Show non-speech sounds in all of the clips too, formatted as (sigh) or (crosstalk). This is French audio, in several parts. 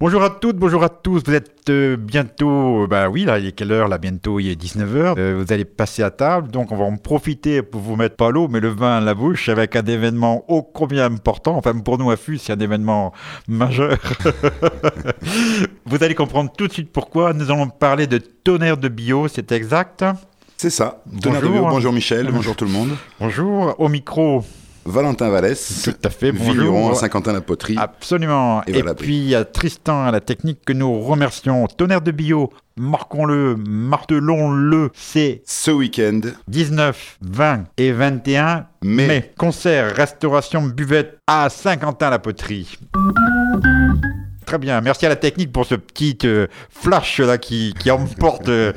Bonjour à toutes, bonjour à tous. Vous êtes euh, bientôt, bah oui, là, il est quelle heure Là, bientôt, il est 19h. Euh, vous allez passer à table, donc on va en profiter pour vous mettre pas l'eau, mais le vin à la bouche avec un événement ô combien important. Enfin, pour nous, à FUS, c'est un événement majeur. (laughs) vous allez comprendre tout de suite pourquoi. Nous allons parler de tonnerre de bio, c'est exact C'est ça. Tonnerre de bio. Bonjour Michel, bonjour tout le monde. Bonjour. Au micro, Valentin Vallès. Tout à fait, bonjour. À Saint-Quentin-la-Poterie. Absolument. Et, puis a Tristan à la technique que nous remercions. Tonnerre de bio, marquons-le, martelons-le, c'est ce week-end 19, 20 et 21 mai. Concert, restauration, buvette à Saint-Quentin-la-Poterie. Très bien. Merci à la technique pour ce petit euh, flash là qui, qui emporte euh,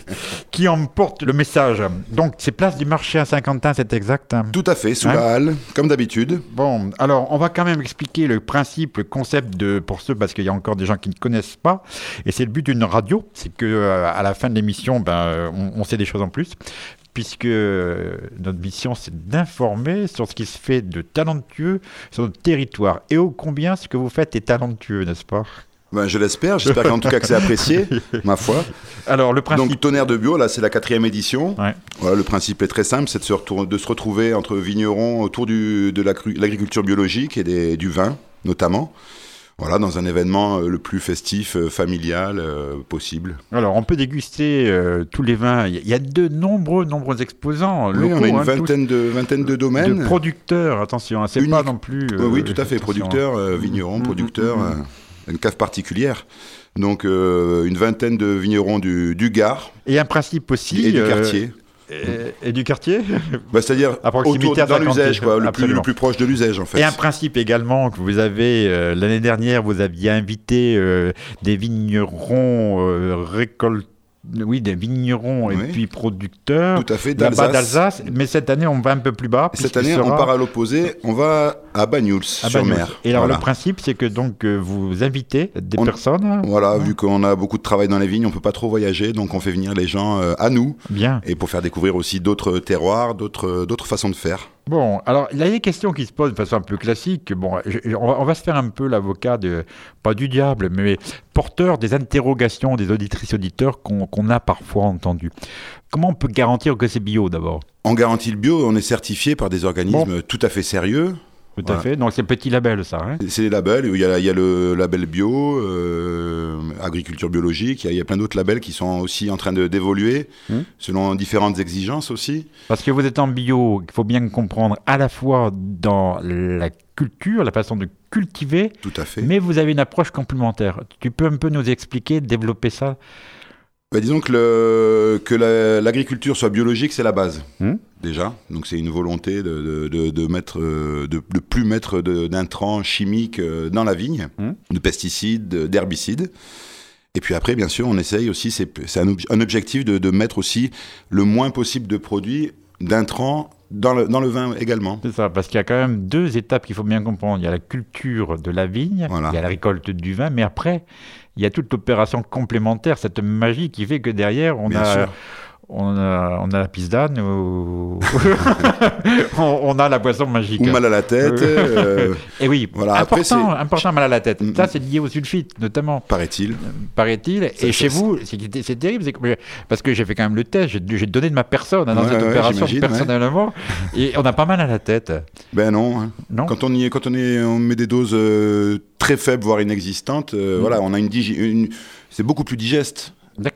(laughs) qui emporte le message. Donc c'est place du marché à Saint-Quentin, c'est exact hein Tout à fait, sous la halle, comme d'habitude. Bon, alors on va quand même expliquer le principe, le concept de pour ceux parce qu'il y a encore des gens qui ne connaissent pas. Et c'est le but d'une radio, c'est que euh, à la fin de l'émission, ben on, on sait des choses en plus puisque notre mission, c'est d'informer sur ce qui se fait de talentueux sur notre territoire. Et ô combien ce que vous faites est talentueux, n'est-ce pas? Ben, je l'espère, j'espère qu'en tout cas que c'est apprécié, (laughs) ma foi. Alors le principe... Donc Tonnerre de Bio, là c'est la quatrième édition. Voilà, le principe est très simple, c'est de se, de se retrouver entre vignerons autour du, de l'agriculture biologique et du vin notamment. Voilà, dans un événement euh, le plus festif, euh, familial euh, possible. Alors, on peut déguster tous les vins. Il y a de nombreux, nombreux exposants. Oui, on a une hein, vingtaine, de, vingtaine de domaines. De producteurs, attention, hein, c'est pas non plus. oui, tout à fait, producteurs, vignerons, mm, mm, producteurs, mm, une cave particulière. Donc, une vingtaine de vignerons du, du Gard. Et un principe aussi. Et du quartier. Et, du quartier (laughs) bah, C'est-à-dire à proximité autour, dans l'usage, le plus, le plus, proche de l'usage en fait. Et un principe également que vous avez, euh, l'année dernière, vous aviez invité euh, des vignerons euh, récoltés oui, des vignerons et puis producteurs. Tout à fait, d'Alsace. Mais cette année, on va un peu plus bas. Cette année, on part à l'opposé. On va à Banyuls, sur mer. Et alors, le principe, c'est que donc euh, vous invitez des personnes. Voilà, vu qu'on a beaucoup de travail dans les vignes, on peut pas trop voyager, donc on fait venir les gens euh, à nous. Bien. Et pour faire découvrir aussi d'autres terroirs, d'autres façons de faire. Bon, alors il y a des questions qui se posent de façon un peu classique. Bon, on, va, se faire un peu l'avocat de, pas du diable, mais porteur des interrogations des auditrices auditeurs qu'on a parfois entendues. Comment on peut garantir que c'est bio d'abord? On garantit le bio, on est certifié par des organismes tout à fait sérieux. Tout à fait. Donc c'est petit label, ça. Hein c'est des labels. Il y, a, il y a le label bio, euh, agriculture biologique. Il y, a, plein d'autres labels qui sont aussi en train d'évoluer hum. selon différentes exigences aussi. Parce que vous êtes en bio, il faut bien comprendre à la fois dans la culture, la façon de cultiver. Tout à fait. Mais vous avez une approche complémentaire. Tu peux un peu nous expliquer, développer ça? Bah, disons que, que l'agriculture soit biologique, c'est la base, hmm. déjà. Donc c'est une volonté de, de, de, mettre, euh, de, plus mettre d'intrants chimiques euh, dans la vigne, hmm. de pesticides, d'herbicides. Et puis après, bien sûr, on essaye aussi, c'est un, un, objectif de, mettre aussi le moins possible de produits d'intrants dans le, dans le, vin également. C'est ça, parce qu'il y a quand même deux étapes qu'il faut bien comprendre. Il y a la culture de la vigne, il y a la récolte du vin, mais après, il y a toute l'opération complémentaire, cette magie qui fait que derrière, on a on a, on a la pisdane (laughs) ou on, a la boisson magique. Ou mal à la tête. Euh, et oui, voilà. important, important mal à la tête. Ça, c'est lié au sulfite, notamment. Paraît-il. Euh, paraît-il. Et chez vous, c'est terrible, parce que j'ai fait quand même le test, j'ai donné de ma personne hein, dans cette opération personnellement, et on a pas mal à la tête. Ben non. Hein. non quand on y est, quand on est, on met des doses euh, très faibles, voire inexistantes, mm. voilà, on a une, une c'est beaucoup plus digeste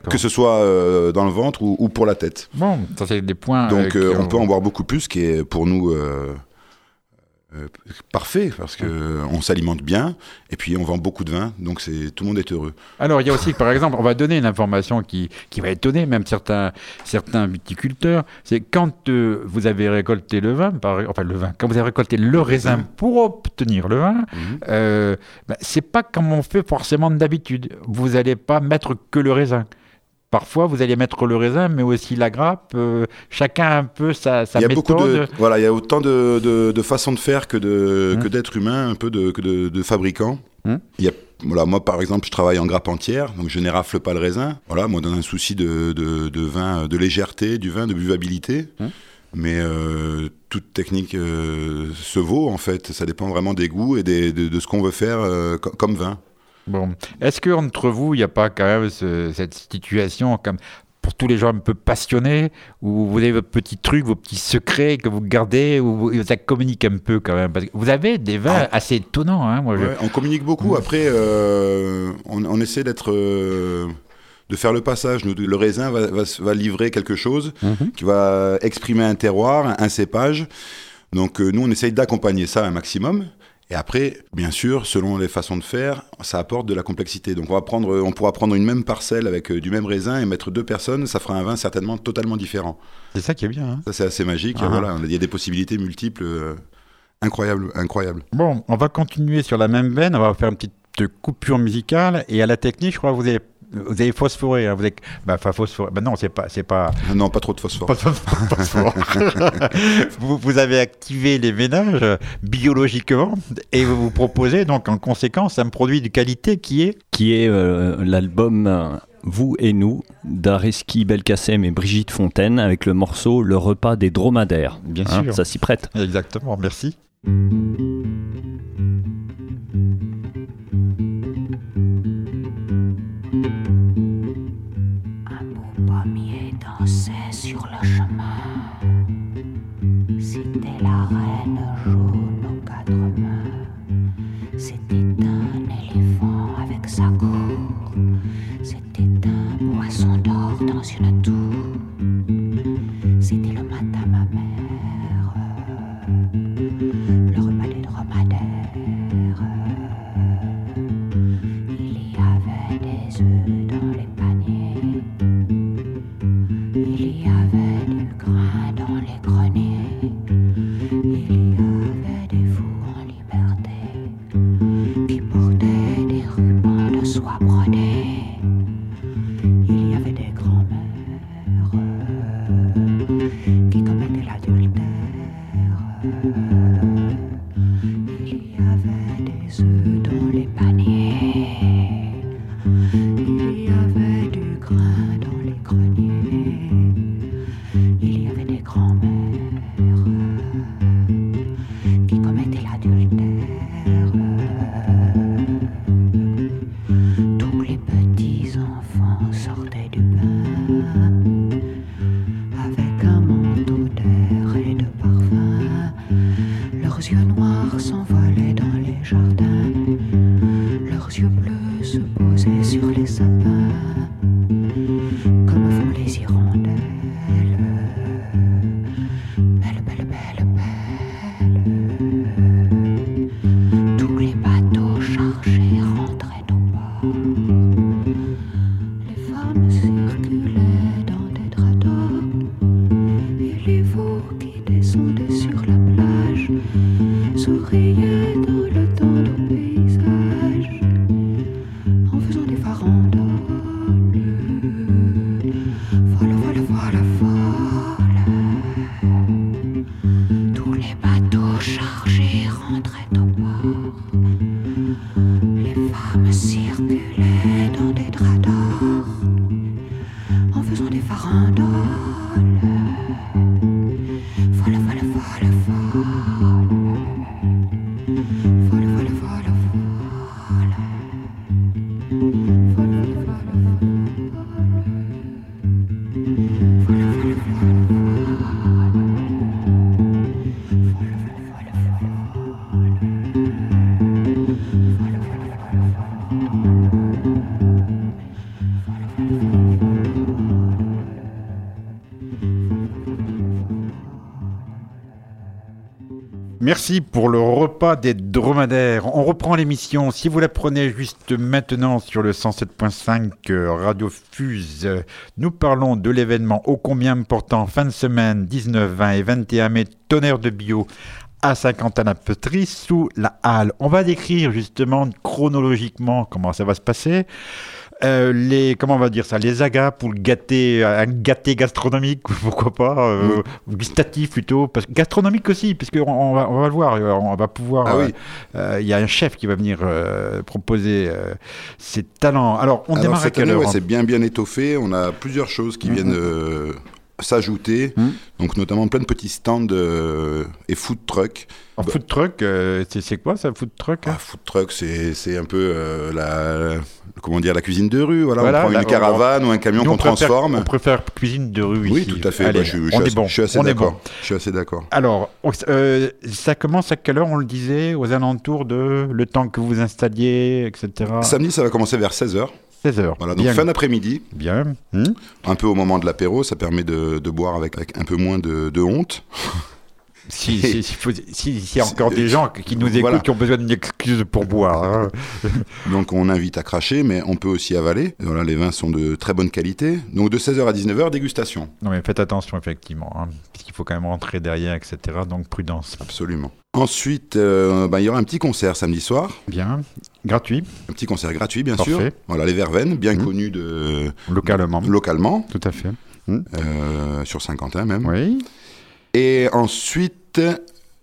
que ce soit euh, dans le ventre ou, pour la tête. Bon, ça c'est des points. Donc euh, on peut en boire beaucoup plus, qui est pour nous euh, parfait parce que on s'alimente bien et puis on vend beaucoup de vin donc c'est tout le monde est heureux. Alors il y a aussi par exemple on va donner une information qui, qui va étonner même certains certains viticulteurs c'est quand euh, vous avez récolté le vin par, enfin le vin quand vous avez récolté le raisin pour obtenir le vin mhm. euh, ben, c'est pas comme on fait forcément d'habitude vous n'allez pas mettre que le raisin Parfois, vous allez mettre le raisin, mais aussi la grappe. Euh, chacun un peu sa, sa il y a méthode. Beaucoup de, voilà, il y a autant de, de, façons de faire que que d'êtres humains, un peu de, que de, fabricants. Il y a, voilà, moi, par exemple, je travaille en grappe entière, donc je n'érafle pas le raisin. Voilà, moi, dans un souci de, de, vin, de légèreté, du vin, de buvabilité. Hum. Mais euh, toute technique euh, se vaut, en fait. Ça dépend vraiment des goûts et des, de, ce qu'on veut faire comme vin. Bon, est-ce que entre vous, il n'y a pas quand même cette situation comme pour tous les gens un peu passionnés, où vous avez vos petits trucs, vos petits secrets que vous gardez, où ça communique un peu quand même? Parce que vous avez des vins ah. assez étonnants. Hein, moi, On communique beaucoup. Après, euh, on, essaie d'être. Euh, de faire le passage. le raisin va, va, livrer quelque chose mhm. qui va exprimer un terroir, un, cépage. Donc euh, nous, on essaye d'accompagner ça un maximum. Et après, bien sûr, selon les façons de faire, ça apporte de la complexité. Donc on, va prendre, on pourra prendre une même parcelle avec euh, du même raisin et mettre deux personnes, ça fera un vin certainement totalement différent. C'est ça qui est bien. Hein. ça c'est assez magique. Ah. Voilà, il y a des possibilités multiples, euh, incroyables, incroyables. Bon, on va continuer sur la même veine. On va faire une petite coupure musicale et à la technique, je crois que vous avez vous avez phosphoré, hein, vous avez, bah, phosphoré. Bah non, c'est pas, c'est pas. Non, pas trop de phosphore. (laughs) vous, vous, avez activé les ménages biologiquement et vous vous proposez donc en conséquence un produit de qualité qui est qui est euh, l'album euh, Vous et nous d'Areski Belkacem et Brigitte Fontaine avec le morceau Le repas des dromadaires. Bien hein, sûr, ça s'y prête. Exactement, merci. Leurs yeux bleus se posaient sur les sapins, comme font les hirondelles. Belle, belle, belle, belle. Tous les bateaux chargés rentraient au port. Les femmes circulaient dans des drados, et les veaux qui descendaient sur la plage souriaient dans le Merci pour le repas des dromadaires. On reprend l'émission. Si vous la prenez juste maintenant sur le 107.5 euh, Radio Fuse, nous parlons de l'événement ô combien important fin de semaine 19, 20 et 21 mai, tonnerre de bio à Saint-Quentin-la-Peterie sous la halle. On va décrire justement chronologiquement comment ça va se passer. Euh, les comment on va dire ça les agapes pour le gâté un gâté gastronomique (laughs) pourquoi pas euh, mm. gustatif plutôt parce que gastronomique aussi puisque on, va, on va le voir euh, on va pouvoir ah il y a un chef qui va venir proposer ses talents alors on démarre à quelle heure c'est bien bien étoffé on a plusieurs choses qui mm-hmm. viennent s'ajouter, hmm. donc notamment plein de petits stands euh, et food truck. Un bah, food truck, euh, c'est quoi ça, food truck hein ah, Food truck, c'est un peu euh, la, comment dire, la cuisine de rue. Voilà, on prend une caravane ou un camion qu'on transforme. On préfère cuisine de rue. Oui, tout à fait. Bah, je, suis assez d'accord. Je suis assez d'accord. Alors, ça commence à quelle heure On le disait, aux alentours de le temps que vous installiez, etc. Samedi, ça va commencer vers 16 h 16h. Voilà, donc fin d'après-midi. Bien. Un peu au moment de l'apéro, ça permet de, boire avec, un peu moins de honte. Si, si, si, faut- si- s'il y a encore des gens qui nous écoutent Voilà. qui ont besoin d'une excuse pour boire. hein. (laughs) Donc on invite à cracher, mais on peut aussi avaler. Voilà, les vins sont de très bonne qualité. Donc de 16h à 19h, dégustation. Non mais faites attention effectivement, hein, puisqu'il faut quand même rentrer derrière, etc. Donc prudence. Absolument. Ensuite, euh, bah, il y aura un petit concert samedi soir. Bien. Gratuit, Un petit concert gratuit, bien Parfait. sûr. Voilà, les Verveines, bien Mhm. connus de, localement. localement, Tout à fait. euh, sur Saint-Quentin même. Oui. Et ensuite,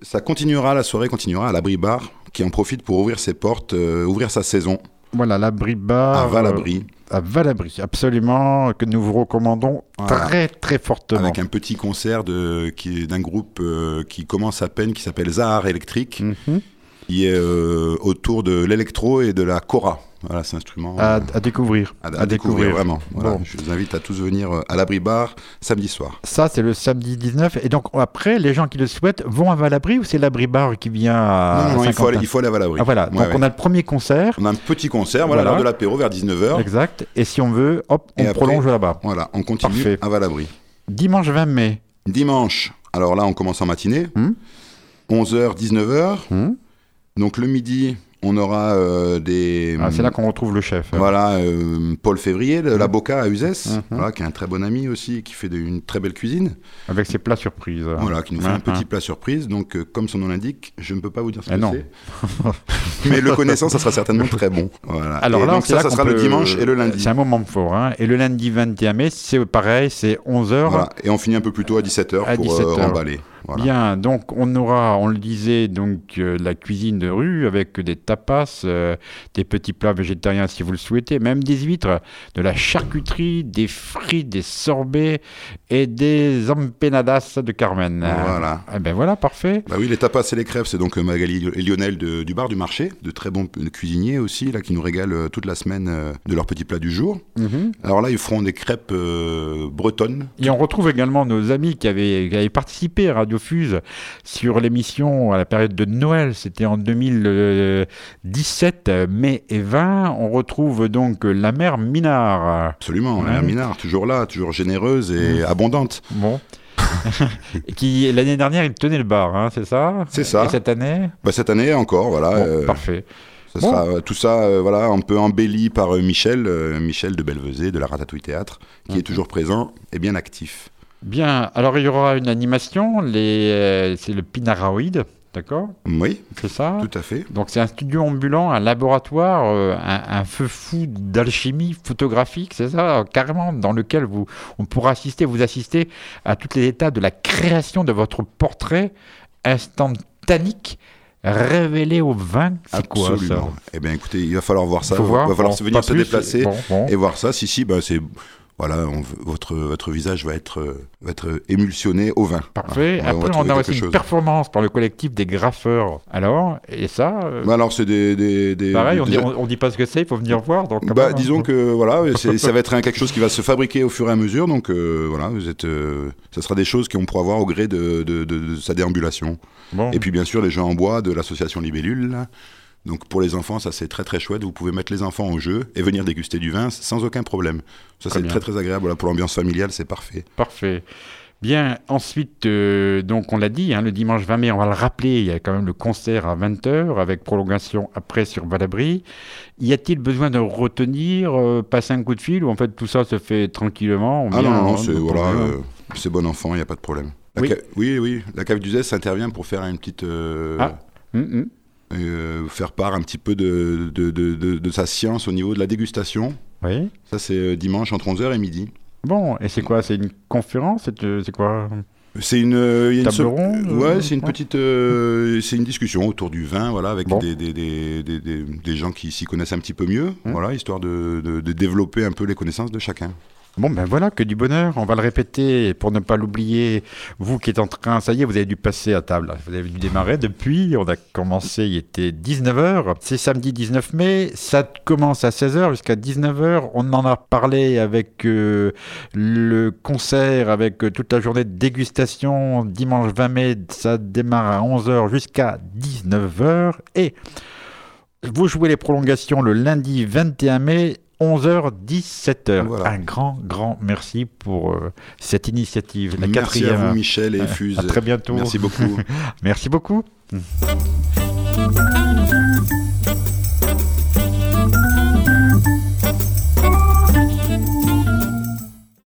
ça continuera, la soirée continuera à l'Abri Bar, qui en profite pour ouvrir ses portes, euh, ouvrir sa saison Voilà, l'abri bar. à Valabri, euh, à Valabri, absolument, que nous vous recommandons Voilà. très très fortement. avec un petit concert d'un groupe euh, qui commence à peine, qui s'appelle Zahar Electric, Mhm. Qui est euh, autour de l'électro et de la kora. Voilà, cet instrument. à, euh, à découvrir. à, à découvrir, vraiment. Voilà, Bon. Je vous invite à tous venir euh, à l'Abri Bar samedi soir. Ça, c'est le samedi 19. Et donc, après, les gens qui le souhaitent vont à Valabri ou c'est l'abri bar qui vient à. non, non, il faut, Saint-Quentin aller, il faut aller à Valabri. Ah, voilà, Ouais, donc ouais. on a le premier concert. On a un petit concert, voilà, Voilà. lors de l'apéro vers 19h. Exact. Et si on veut, hop, on Et prolonge là-bas. Voilà, on continue Parfait. à Valabri. Dimanche 20 mai. Dimanche, alors là, on commence en matinée. Hmm. 11h, 19h. Hmm. Donc le midi, on aura euh, des. Ah, c'est là qu'on retrouve le chef. Voilà, euh, Paul Février, de la. Boca à Uzès, Mhm. voilà, qui est un très bon ami aussi, qui fait de- une très belle cuisine. Avec ses plats surprises. Voilà, qui nous fait un petit plat surprise. Donc, euh, comme son nom l'indique, je ne peux pas vous dire ce Ah que c'est. (laughs) Mais le connaissant, ça sera certainement très bon. Voilà. (laughs) Alors Et là, donc ça, là ça qu'on sera le dimanche et le lundi. C'est un moment fort. Hein. Et le lundi 21 mai, c'est pareil, c'est 11h. Voilà. Et on finit un peu plus tôt à 17h À pour 17 euh, heures. remballer. Voilà. Bien, donc on aura, on le disait, donc la cuisine de rue avec des tapas, euh, des petits plats végétariens si vous le souhaitez, même des huîtres, de la charcuterie, des frites, des sorbets et des empanadas de Carmen. Voilà. Eh ben voilà, parfait. Bah oui, les tapas et les crêpes, c'est donc euh, Magali et Lionel de- du bar du marché, de très bons cuisiniers aussi, là, qui nous régalent euh, toute la semaine de leurs petits plats du jour. Mhm. Alors là, ils feront des crêpes euh, bretonnes. Et on retrouve également nos amis qui avaient, qui avaient participé à Radio Fuse sur l'émission à la période de Noël. C'était en 2017, euh, mai et 20. On retrouve donc la mère Minard. Absolument, la Minard, toujours là, toujours généreuse et abondante. Bon. (laughs) qui l'année dernière il tenait le bar, hein, c'est ça? C'est ça. Et cette année? Bah, cette année encore, voilà. Bon, euh, Parfait. ça Bon. sera, euh, tout ça, euh, voilà, un peu embelli par euh, Michel, euh, Michel de Belvezé, de la Ratatouille Théâtre, qui est toujours présent et bien actif. Bien. Alors il y aura une animation. Les, euh, c'est le Pinaraoid, d'accord Oui, C'est ça tout à fait. Donc c'est un studio ambulant, un laboratoire, euh, un, un feu fou d'alchimie photographique, c'est ça, carrément, dans lequel vous, on pourra assister, vous assister à tous les états de la création de votre portrait instantanique révélé au vin. C'est quoi ça. Eh bien, écoutez, il va falloir voir ça. Faut Il voir. va falloir Bon, se venir se déplacer bon, bon. et voir ça. Si, si, bah, c'est. Voilà, on- votre, votre visage va être, euh, va être émulsionné au vin. Parfait. Voilà, on va Après, on a aussi une chose. performance par le collectif des graffeurs. Alors, et ça, euh, Bah, alors, c'est des. des, des- pareil, on dit, on, dit pas ce que c'est, il faut venir voir. Donc, Bah, même, hein. disons que voilà, (laughs) ça va être un- quelque chose qui va se fabriquer au fur et à mesure. Donc euh, voilà, vous êtes, euh, ça sera des choses qu'on pourra voir au gré de, de- de- de sa déambulation. Bon. Et puis bien sûr les jeux en bois de l'association Libellule. Donc pour les enfants, ça c'est très très chouette. Vous pouvez mettre les enfants au jeu et venir déguster du vin sans aucun problème. Ça c'est très très agréable. Voilà, pour l'ambiance familiale, c'est parfait. Parfait. Bien, ensuite, euh, donc on l'a dit, hein, le dimanche 20 mai, on va le rappeler, il y a quand même le concert à 20h avec prolongation après sur Valabri. Y a-t-il besoin de retenir, euh, passer un coup de fil ou en fait tout ça se fait tranquillement on Ah non, non, on- c'est voilà, euh, c'est bon enfant, il n'y a pas de problème. La Oui. oui, oui, la cave d'Uzès intervient pour faire une petite. euh, Ah. Hum, hum. Euh, faire part un petit peu de, de, de- sa science au niveau de la dégustation. Oui. Ça, c'est euh, dimanche entre 11h et midi. Bon, et c'est quoi? C'est une conférence? C'est euh, quoi? C'est une, Table ronde, Ouais, c'est une petite, euh, c'est une discussion autour du vin, voilà, avec Bon. des, des, des, des, gens qui s'y connaissent un petit peu mieux, Hum. voilà, histoire de, de, de développer un peu les connaissances de chacun. Bon, ben voilà, que du bonheur. On va le répéter pour ne pas l'oublier. Vous qui êtes en train, ça y est, vous avez dû passer à table. Vous avez dû démarrer depuis. On a commencé, il était 19h. C'est samedi 19 mai. Ça commence à 16h jusqu'à 19h. On en a parlé avec euh, le concert, avec euh, toute la journée de dégustation. Dimanche 20 mai, ça démarre à 11h jusqu'à 19h. Et vous jouez les prolongations le lundi 21 mai 11h, 17h. Voilà. Un grand, grand merci pour euh, cette initiative. La Merci quatrième. à vous, Michel et (laughs) Fuse. à très bientôt. Merci beaucoup. (laughs) Merci beaucoup.